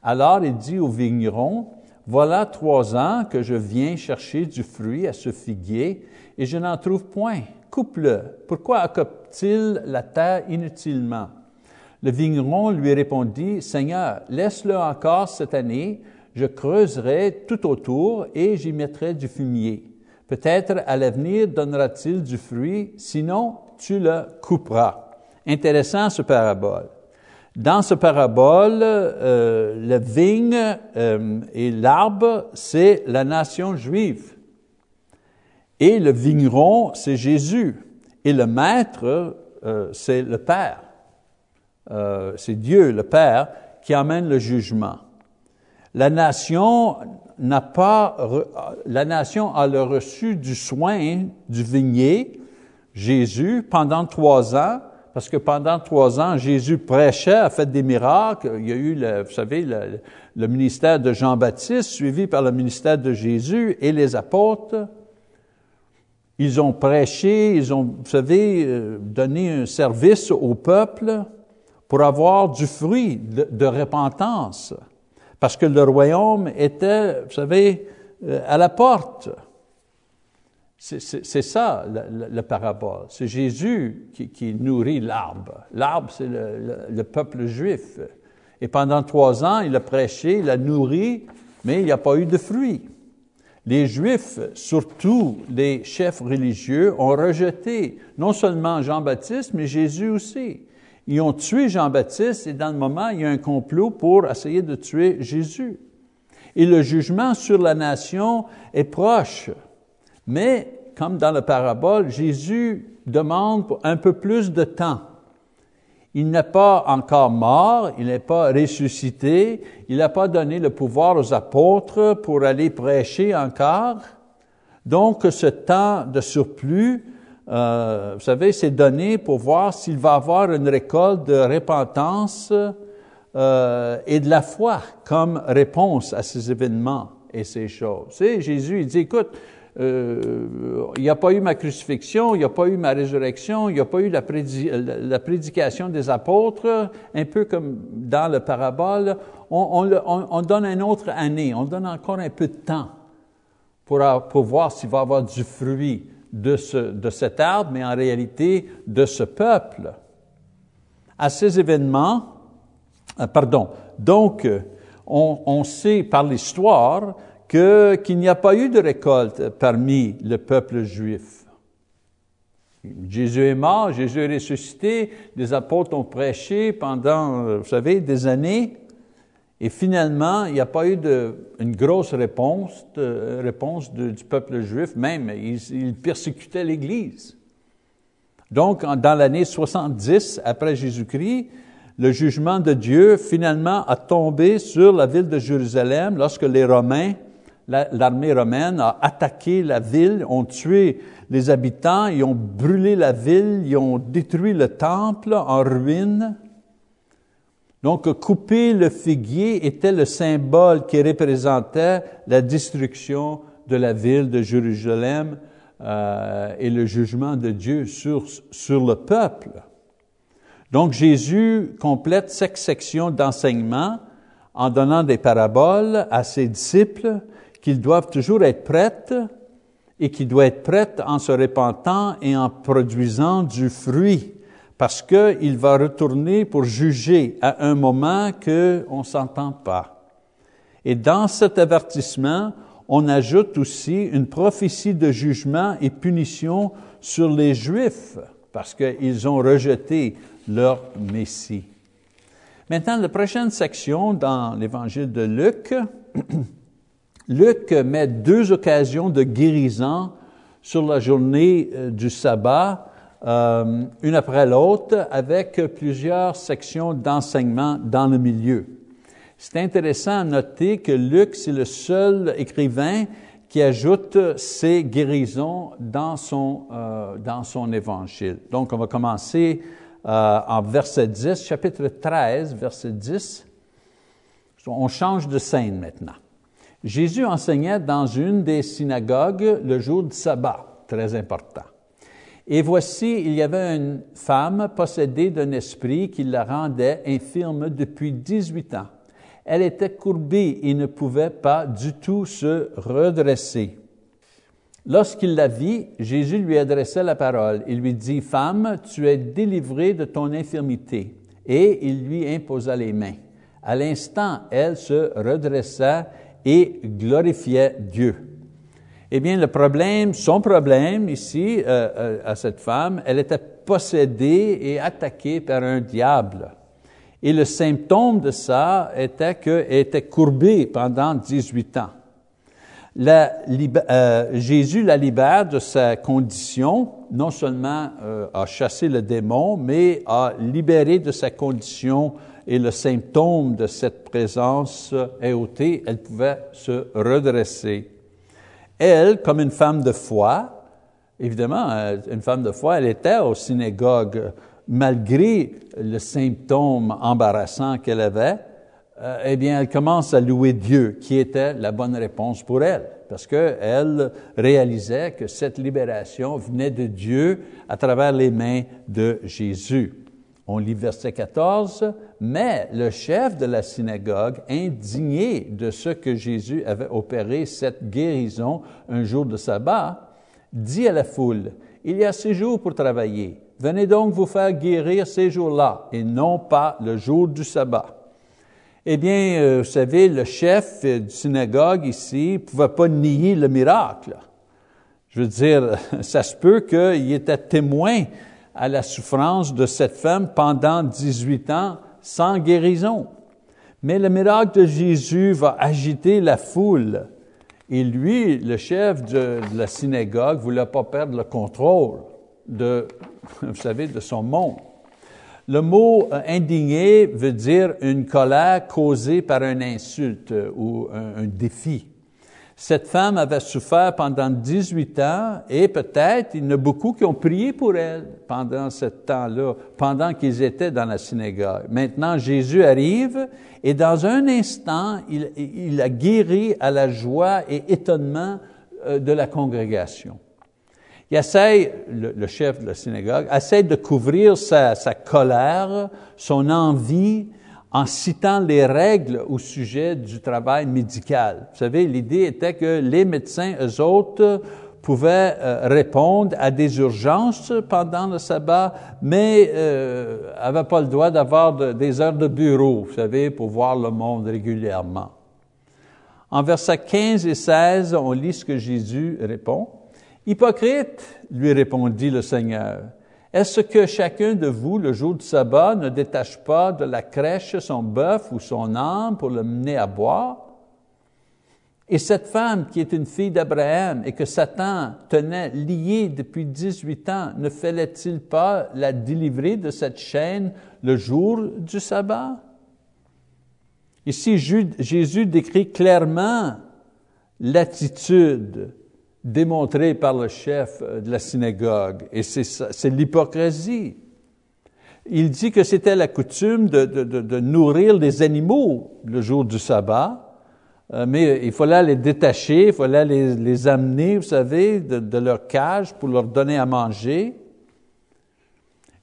Alors il dit au vigneron, Voilà trois ans que je viens chercher du fruit à ce figuier et je n'en trouve point. Coupe-le. Pourquoi accoupe-t-il la terre inutilement? Le vigneron lui répondit, Seigneur, laisse-le encore cette année, je creuserai tout autour et j'y mettrai du fumier. Peut-être à l'avenir donnera-t-il du fruit, sinon tu le couperas. Intéressant ce parabole. Dans ce parabole, euh, la vigne euh, et l'arbre, c'est la nation juive. Et le vigneron, c'est Jésus. Et le maître, euh, c'est le Père. Euh, c'est Dieu, le Père, qui amène le jugement. La nation n'a pas, la nation a le reçu du soin du vignier, Jésus, pendant trois ans, parce que pendant trois ans, Jésus prêchait, a fait des miracles. Il y a eu, le, vous savez, le, ministère de Jean-Baptiste, suivi par le ministère de Jésus et les apôtres. Ils ont prêché, ils ont, vous savez, euh, donné un service au peuple pour avoir du fruit de, de repentance. Parce que le royaume était, vous savez, euh, à la porte. C'est ça, la, parabole. C'est Jésus qui, nourrit l'arbre. L'arbre, c'est le, peuple juif. Et pendant trois ans, il a prêché, il a nourri, mais il n'y a pas eu de fruits. Les Juifs, surtout les chefs religieux, ont rejeté non seulement Jean-Baptiste, mais Jésus aussi. Ils ont tué Jean-Baptiste et dans le moment, il y a un complot pour essayer de tuer Jésus. Et le jugement sur la nation est proche. Mais, comme dans la parabole, Jésus demande un peu plus de temps. Il n'est pas encore mort, il n'est pas ressuscité, il n'a pas donné le pouvoir aux apôtres pour aller prêcher encore. Donc, ce temps de surplus, euh, vous savez, c'est donné pour voir s'il va avoir une récolte de repentance euh, et de la foi comme réponse à ces événements et ces choses. Tu sais, Jésus, il dit, écoute, euh, il n'y a pas eu ma crucifixion, il n'y a pas eu ma résurrection, il n'y a pas eu la, prédication des apôtres, un peu comme dans le parabole. On, on, on, donne une autre année, on donne encore un peu de temps pour, voir s'il va y avoir du fruit de, ce, de cet arbre, mais en réalité de ce peuple. À ces événements, euh, pardon, donc, on, on sait par l'histoire qu'il n'y a pas eu de récolte parmi le peuple juif. Jésus est mort, Jésus est ressuscité, les apôtres ont prêché pendant, euh, vous savez, des années, et finalement, il n'y a pas eu de, une grosse réponse, de, réponse du peuple juif, même, ils, persécutaient l'Église. Donc, dans l'année 70 après Jésus-Christ, le jugement de Dieu finalement a tombé sur la ville de Jérusalem lorsque les Romains l'armée romaine a attaqué la ville, ont tué les habitants, ils ont brûlé la ville, ils ont détruit le temple en ruine. Donc, couper le figuier était le symbole qui représentait la destruction de la ville de Jérusalem euh, et le jugement de Dieu sur, sur le peuple. Donc, Jésus complète cette section d'enseignement en donnant des paraboles à ses disciples qu'ils doivent toujours être prêtes et qu'ils doivent être prêtes en se repentant et en produisant du fruit, parce qu'il va retourner pour juger à un moment qu'on ne s'entend pas. Et dans cet avertissement, on ajoute aussi une prophétie de jugement et punition sur les Juifs, parce qu'ils ont rejeté leur Messie. Maintenant, la prochaine section dans l'Évangile de Luc, Luc met deux occasions de guérison sur la journée euh, du sabbat, euh, une après l'autre, avec plusieurs sections d'enseignement dans le milieu. C'est intéressant à noter que Luc, c'est le seul écrivain qui ajoute ces guérisons dans son, euh, dans son évangile. Donc, on va commencer en verset 10, chapitre 13, verset 10. On change de scène maintenant. Jésus enseignait dans une des synagogues le jour du sabbat, très important. Et voici, il y avait une femme possédée d'un esprit qui la rendait infirme depuis 18 ans. Elle était courbée et ne pouvait pas du tout se redresser. Lorsqu'il la vit, Jésus lui adressa la parole. Il lui dit, Femme, tu es délivrée de ton infirmité. Et il lui imposa les mains. À l'instant, elle se redressa et glorifiait Dieu. Eh bien, le problème, son problème ici, euh, euh, à cette femme, elle était possédée et attaquée par un diable. Et le symptôme de ça était qu'elle était courbée pendant 18 ans. Euh, Jésus la libère de sa condition, non seulement a chassé le démon, mais a libéré de sa condition et le symptôme de cette présence est ôté, elle pouvait se redresser. Elle, comme une femme de foi, évidemment, euh, une femme de foi, elle était au synagogue malgré le symptôme embarrassant qu'elle avait, euh, eh bien, elle commence à louer Dieu, qui était la bonne réponse pour elle, parce qu'elle réalisait que cette libération venait de Dieu à travers les mains de Jésus. On lit verset 14, mais le chef de la synagogue, indigné de ce que Jésus avait opéré cette guérison un jour de sabbat, dit à la foule, Il y a six jours pour travailler. Venez donc vous faire guérir ces jours-là et non pas le jour du sabbat. Eh bien, euh, vous savez, le chef du synagogue ici ne pouvait pas nier le miracle. Je veux dire, ça se peut qu'il était témoin à la souffrance de cette femme pendant 18 ans sans guérison. Mais le miracle de Jésus va agiter la foule. Et lui, le chef de, la synagogue, voulait pas perdre le contrôle. de, vous savez, de son monde. Le mot euh, indigné veut dire une colère causée par une insulte euh, ou un, défi. Cette femme avait souffert pendant 18 ans et peut-être il y en a beaucoup qui ont prié pour elle pendant ce temps-là, pendant qu'ils étaient dans la synagogue. Maintenant, Jésus arrive et dans un instant, il, a guéri à la joie et étonnement euh, de la congrégation. Il essaie, le, chef de la synagogue, essaie de couvrir sa, colère, son envie, en citant les règles au sujet du travail médical. Vous savez, l'idée était que les médecins, eux autres, pouvaient euh, répondre à des urgences pendant le sabbat, mais euh, n'avaient pas le droit d'avoir des heures de bureau, vous savez, pour voir le monde régulièrement. En versets 15 et 16, on lit ce que Jésus répond. Hypocrite, lui répondit le Seigneur, est-ce que chacun de vous, le jour du sabbat, ne détache pas de la crèche son bœuf ou son âme pour le mener à boire? Et cette femme qui est une fille d'Abraham et que Satan tenait liée depuis 18 ans, ne fallait-il pas la délivrer de cette chaîne le jour du sabbat? Ici, Jésus décrit clairement l'attitude démontrée par le chef de la synagogue, et c'est l'hypocrisie. Il dit que c'était la coutume de, de, de, nourrir les animaux le jour du sabbat, euh, mais il fallait les détacher, il fallait les, les amener, vous savez, de, leur cage pour leur donner à manger.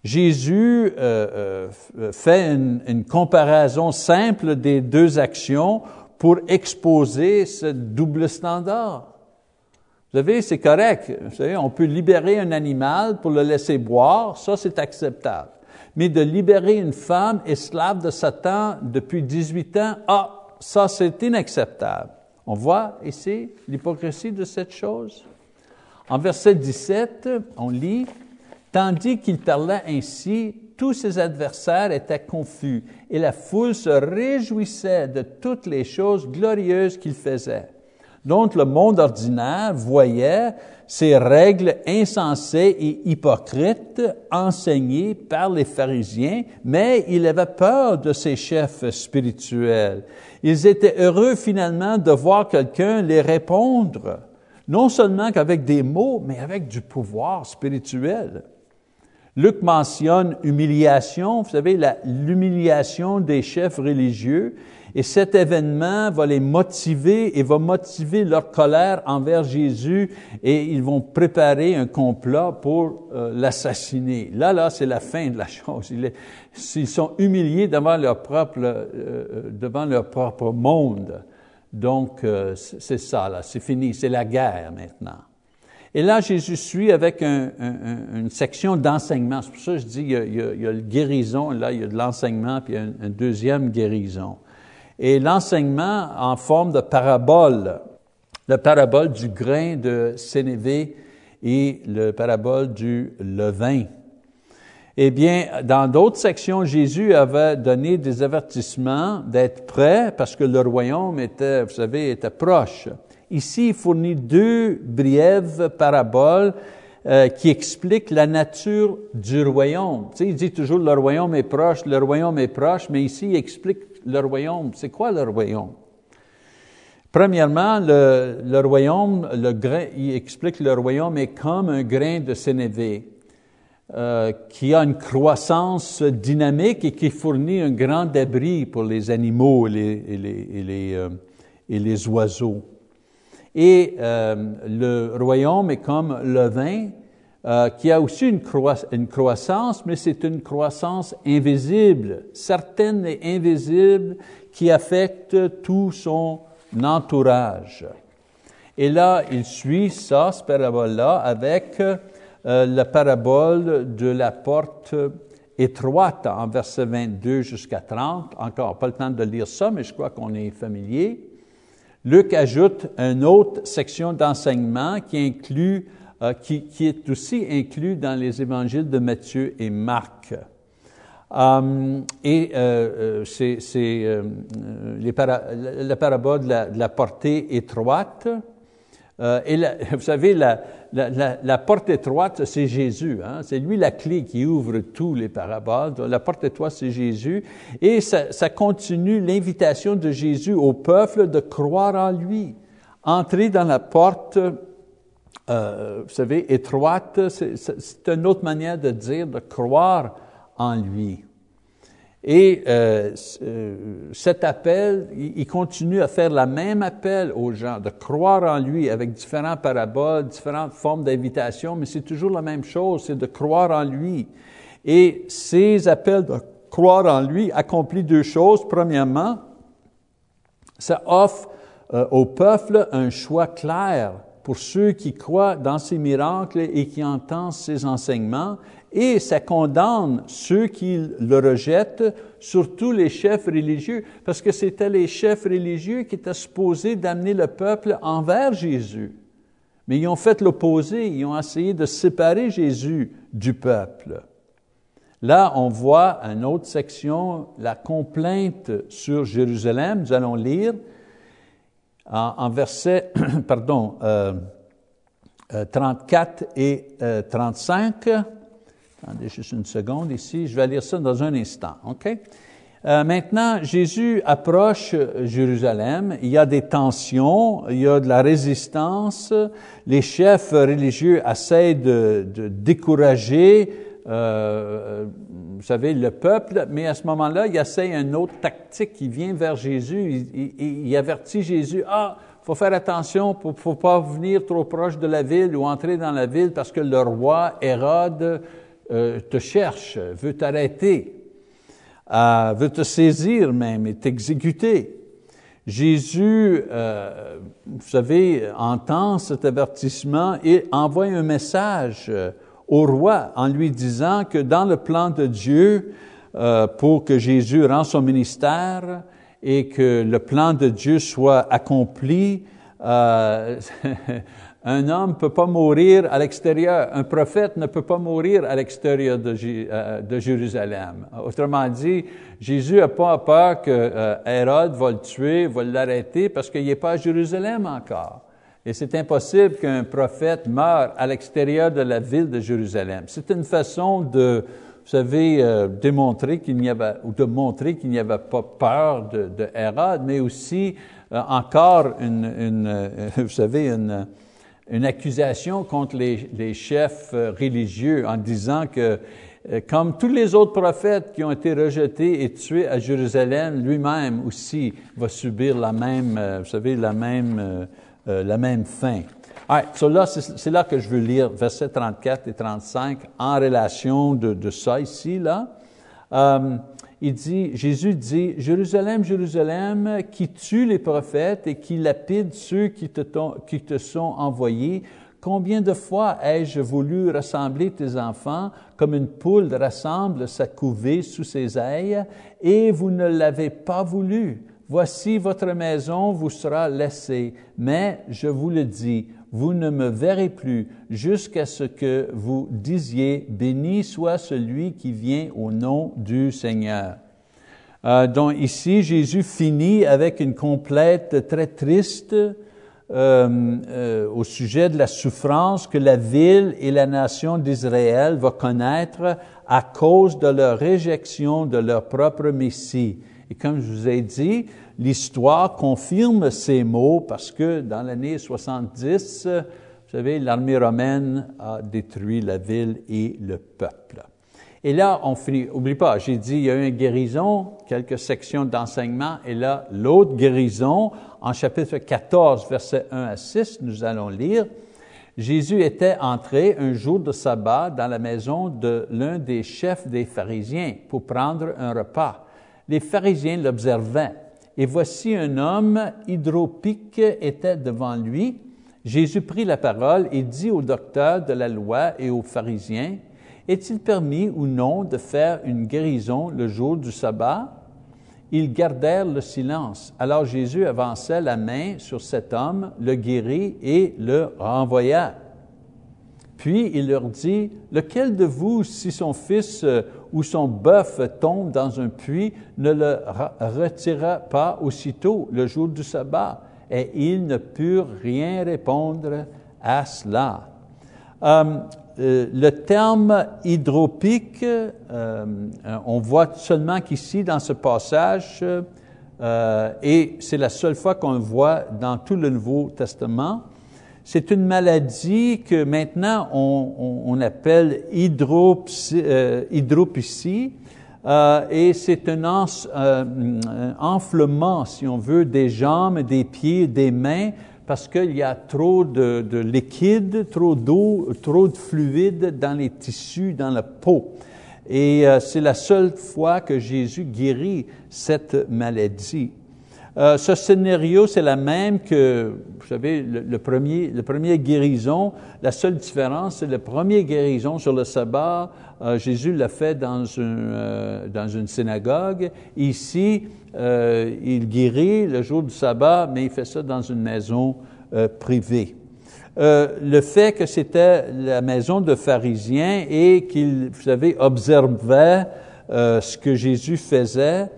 Jésus euh, euh, fait une, une, comparaison simple des deux actions pour exposer ce double standard. Vous savez, c'est correct. Vous savez, on peut libérer un animal pour le laisser boire, ça c'est acceptable. Mais de libérer une femme esclave de Satan depuis 18 ans, ah, ça c'est inacceptable. On voit ici l'hypocrisie de cette chose. En verset 17, on lit, Tandis qu'il parlait ainsi, tous ses adversaires étaient confus et la foule se réjouissait de toutes les choses glorieuses qu'il faisait. Donc le monde ordinaire voyait ces règles insensées et hypocrites enseignées par les pharisiens, mais il avait peur de ces chefs spirituels. Ils étaient heureux finalement de voir quelqu'un les répondre, non seulement qu'avec des mots, mais avec du pouvoir spirituel. Luc mentionne humiliation, vous savez, l'humiliation des chefs religieux, et cet événement va les motiver et va motiver leur colère envers Jésus et ils vont préparer un complot pour euh, l'assassiner. Là, là, c'est la fin de la chose. Ils, sont humiliés devant leur propre, euh, euh, devant leur propre monde. Donc, c'est ça, là, c'est fini, c'est la guerre maintenant. Et là, Jésus suit avec une section d'enseignement. C'est pour ça que je dis, il y, a, il, le guérison, là, il y a de l'enseignement, puis il y a une, deuxième guérison. Et l'enseignement en forme de parabole, la parabole du grain de sénévé et le parabole du levain. Eh bien, dans d'autres sections, Jésus avait donné des avertissements d'être prêt parce que le royaume était, vous savez, était proche. Ici, il fournit deux brèves paraboles euh, qui expliquent la nature du royaume. Tu sais, il dit toujours le royaume est proche, le royaume est proche, mais ici, il explique le royaume. C'est quoi le royaume? Premièrement, le, royaume, le grain, il explique le royaume est comme un grain de sénévé euh, qui a une croissance dynamique et qui fournit un grand abri pour les animaux et les, les, les, euh, les oiseaux. Et euh, le royaume est comme le vin, euh, qui a aussi une, croissance, mais c'est une croissance invisible, certaine et invisible, qui affecte tout son entourage. Et là, il suit ça, ce parabole-là, avec euh, la parabole de la porte étroite en verset 22 jusqu'à 30. Encore pas le temps de lire ça, mais je crois qu'on est familier. Luc ajoute une autre section d'enseignement qui inclut, euh, qui, est aussi inclus dans les évangiles de Matthieu et Marc. Um, et euh, c'est euh, la parabole de la, de portée étroite Euh, et vous savez, la, porte étroite, c'est Jésus. Hein? C'est lui la clé qui ouvre tous les paraboles. la porte étroite, c'est Jésus. Et ça, ça continue l'invitation de Jésus au peuple de croire en lui. Entrer dans la porte, euh, vous savez, étroite, c'est une autre manière de dire de croire en lui. Et euh, euh, cet appel, il continue à faire la même appel aux gens, de croire en lui avec différents paraboles, différentes formes d'invitation, mais c'est toujours la même chose, c'est de croire en lui. Et ces appels de croire en lui accomplissent deux choses. Premièrement, ça offre euh, au peuple un choix clair pour ceux qui croient dans ces miracles et qui entendent ces enseignements, et ça condamne ceux qui le rejettent, surtout les chefs religieux, parce que c'était les chefs religieux qui étaient supposés d'amener le peuple envers Jésus. Mais ils ont fait l'opposé, ils ont essayé de séparer Jésus du peuple. Là, on voit une autre section, la complainte sur Jérusalem. Nous allons lire en, en verset, pardon, euh, 34 euh, et euh, 35. Attendez juste une seconde ici, je vais lire ça dans un instant, OK? Euh, maintenant, Jésus approche Jérusalem, il y a des tensions, il y a de la résistance, les chefs religieux essaient de, de décourager, euh, vous savez, le peuple, mais à ce moment-là, il essaie une autre tactique, il vient vers Jésus, il, il, il avertit Jésus, ah, faut faire attention pour, faut pas venir trop proche de la ville ou entrer dans la ville parce que le roi Hérode euh, te cherche, veut t'arrêter, euh, veut te saisir même et t'exécuter. Jésus, vous savez, entend cet avertissement et envoie un message au roi en lui disant que dans le plan de Dieu, euh, pour que Jésus rende son ministère et que le plan de Dieu soit accompli, euh, Un homme ne peut pas mourir à l'extérieur. Un prophète ne peut pas mourir à l'extérieur de, euh, de, Jérusalem. Autrement dit, Jésus n'a pas peur que Hérode va le tuer, va l'arrêter parce qu'il n'est pas à Jérusalem encore. Et c'est impossible qu'un prophète meure à l'extérieur de la ville de Jérusalem. C'est une façon de, vous savez, euh, démontrer qu'il n'y avait, ou de montrer qu'il n'y avait pas peur de, de Hérode, mais aussi euh, encore une, euh, vous savez, une, accusation contre les, les, chefs religieux en disant que, comme tous les autres prophètes qui ont été rejetés et tués à Jérusalem, lui-même aussi va subir la même, vous savez, la même, la même fin. Right, so là, c'est là que je veux lire versets 34 et 35 en relation de, ça ici, là. Um, il dit, Jésus dit, Jérusalem, Jérusalem, qui tue les prophètes et qui lapide ceux qui te sont envoyés, combien de fois ai-je voulu rassembler tes enfants comme une poule rassemble sa couvée sous ses ailes, et vous ne l'avez pas voulu? Voici votre maison vous sera laissée, mais je vous le dis, vous ne me verrez plus jusqu'à ce que vous disiez, béni soit celui qui vient au nom du Seigneur. Euh, donc ici, Jésus finit avec une complète très triste euh, euh, au sujet de la souffrance que la ville et la nation d'Israël va connaître à cause de leur réjection de leur propre Messie. Et comme je vous ai dit, l'histoire confirme ces mots parce que dans l'année 70, vous savez, l'armée romaine a détruit la ville et le peuple. Et là, on finit, oublie pas, j'ai dit, il y a eu une guérison, quelques sections d'enseignement, et là, l'autre guérison, en chapitre 14, versets 1 à 6, nous allons lire. Jésus était entré un jour de sabbat dans la maison de l'un des chefs des pharisiens pour prendre un repas. Les pharisiens l'observaient. Et voici un homme hydropique était devant lui. Jésus prit la parole et dit aux docteurs de la loi et aux pharisiens, Est-il permis ou non de faire une guérison le jour du sabbat? Ils gardèrent le silence. Alors Jésus avança la main sur cet homme, le guérit et le renvoya. Puis il leur dit, Lequel de vous, si son fils euh, ou son bœuf tombe dans un puits, ne le retira pas aussitôt le jour du sabbat? et ils ne purent rien répondre à cela. Euh, euh, le terme hydropique, on voit seulement qu'ici dans ce passage, et c'est la seule fois qu'on le voit dans tout le Nouveau Testament, c'est une maladie que maintenant on, appelle hydropsie, euh, et c'est un, euh, enflement, si on veut, des jambes, des pieds, des mains, parce qu'il y a trop de, de liquide, trop d'eau, trop de fluide dans les tissus, dans la peau. Et euh, c'est la seule fois que Jésus guérit cette maladie. Euh, ce scénario, c'est la même que, vous savez, le, premier, le premier guérison. La seule différence, c'est le premier guérison sur le sabbat. Euh, Jésus l'a fait dans une, euh, dans une synagogue. Ici, il guérit le jour du sabbat, mais il fait ça dans une maison privée. le fait que c'était la maison de pharisiens et qu'il, vous savez, observait ce que Jésus faisait,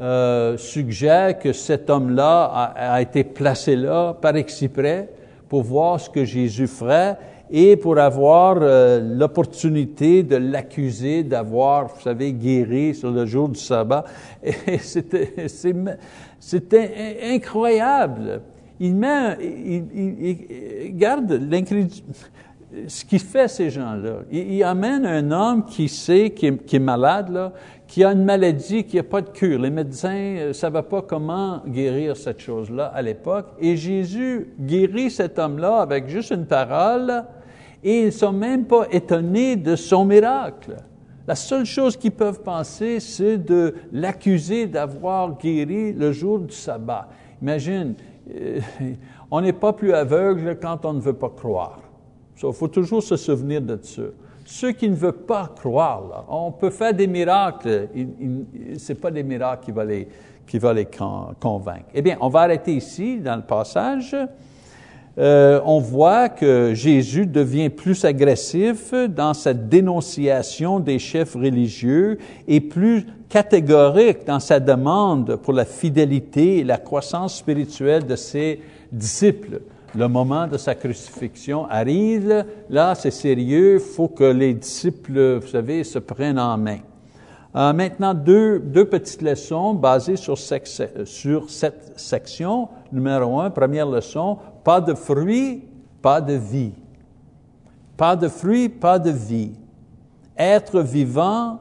euh, suggère que cet homme-là a, été placé là par exprès pour voir ce que Jésus ferait et pour avoir euh, l'opportunité de l'accuser d'avoir, vous savez, guéri sur le jour du sabbat. C'était, incroyable. Il met, il, il, garde l'incrédulité ce qu'il fait, ces gens-là, il, amène un homme qui sait, qui est, qui malade, qui a une maladie qui n'a pas de cure. Les médecins ne euh, savaient pas comment guérir cette chose-là à l'époque. Et Jésus guérit cet homme-là avec juste une parole et ils ne sont même pas étonnés de son miracle. La seule chose qu'ils peuvent penser, c'est de l'accuser d'avoir guéri le jour du sabbat. Imagine, euh, on n'est pas plus aveugle quand on ne veut pas croire. Il faut toujours se souvenir de ça. Ceux qui ne veulent pas croire, on peut faire des miracles, ce n'est pas des miracles qui vont les, convaincre. Eh bien, on va arrêter ici dans le passage. Euh, on voit que Jésus devient plus agressif dans sa dénonciation des chefs religieux et plus catégorique dans sa demande pour la fidélité et la croissance spirituelle de ses disciples le moment de sa crucifixion arrive, là c'est sérieux, il faut que les disciples, vous savez, se prennent en main. Euh, maintenant, deux, deux petites leçons basées sur, sur cette section. Numéro un, première leçon, pas de fruits, pas de vie. Pas de fruits, pas de vie. Être vivant,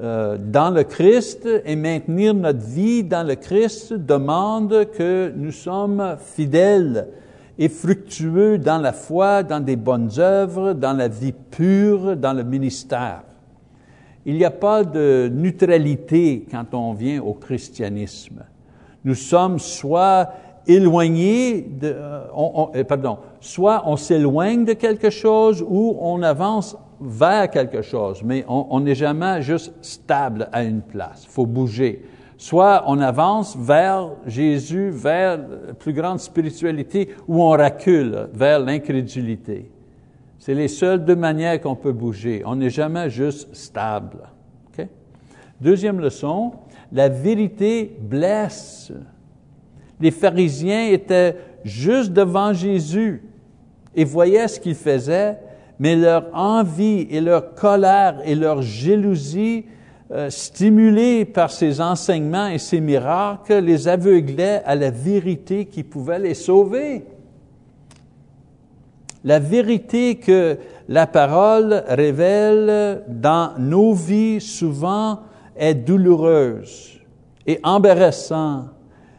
dans le Christ et maintenir notre vie dans le Christ demande que nous sommes fidèles et fructueux dans la foi, dans des bonnes œuvres, dans la vie pure, dans le ministère. Il n'y a pas de neutralité quand on vient au christianisme. Nous sommes soit éloignés de, euh, euh, pardon, soit on s'éloigne de quelque chose ou on avance vers quelque chose, mais on n'est jamais juste stable à une place. Il faut bouger. Soit on avance vers Jésus, vers la plus grande spiritualité, ou on recule vers l'incrédulité. C'est les seules deux manières qu'on peut bouger. On n'est jamais juste stable. Deuxième leçon, la vérité blesse. Les pharisiens étaient juste devant Jésus et voyaient ce qu'il faisait, mais leur envie et leur colère et leur jalousie, euh, stimulées par ces enseignements et ces miracles, les aveuglaient à la vérité qui pouvait les sauver. La vérité que la parole révèle dans nos vies souvent est douloureuse et embarrassante,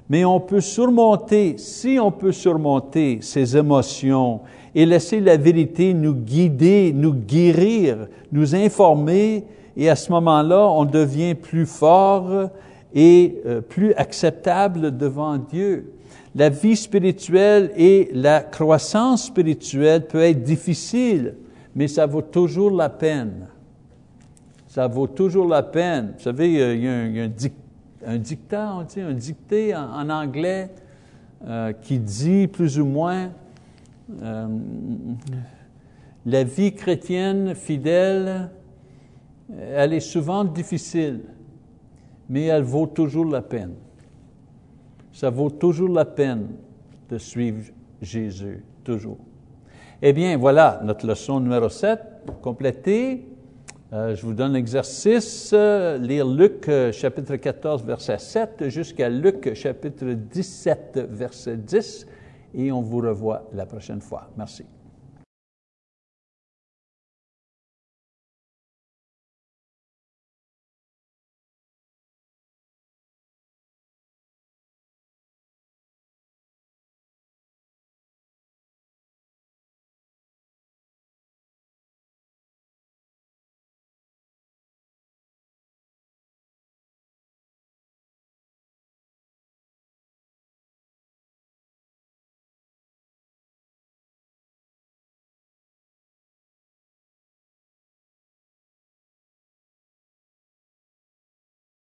mais on peut surmonter, si on peut surmonter ces émotions et laisser la vérité nous guider, nous guérir, nous informer, et à ce moment-là, on devient plus fort et euh, plus acceptable devant Dieu. La vie spirituelle et la croissance spirituelle peut être difficile, mais ça vaut toujours la peine. Ça vaut toujours la peine. Vous savez, il y a un, dictat, on dit, un dicté en, anglais euh, qui dit plus ou moins euh, la vie chrétienne fidèle, elle est souvent difficile, mais elle vaut toujours la peine. Ça vaut toujours la peine de suivre Jésus toujours. Eh bien, voilà notre leçon numéro 7 complétée. Euh, je vous donne l'exercice, euh, lire Luc euh, chapitre 14, verset 7 jusqu'à Luc chapitre 17, verset 10, et on vous revoit la prochaine fois. Merci.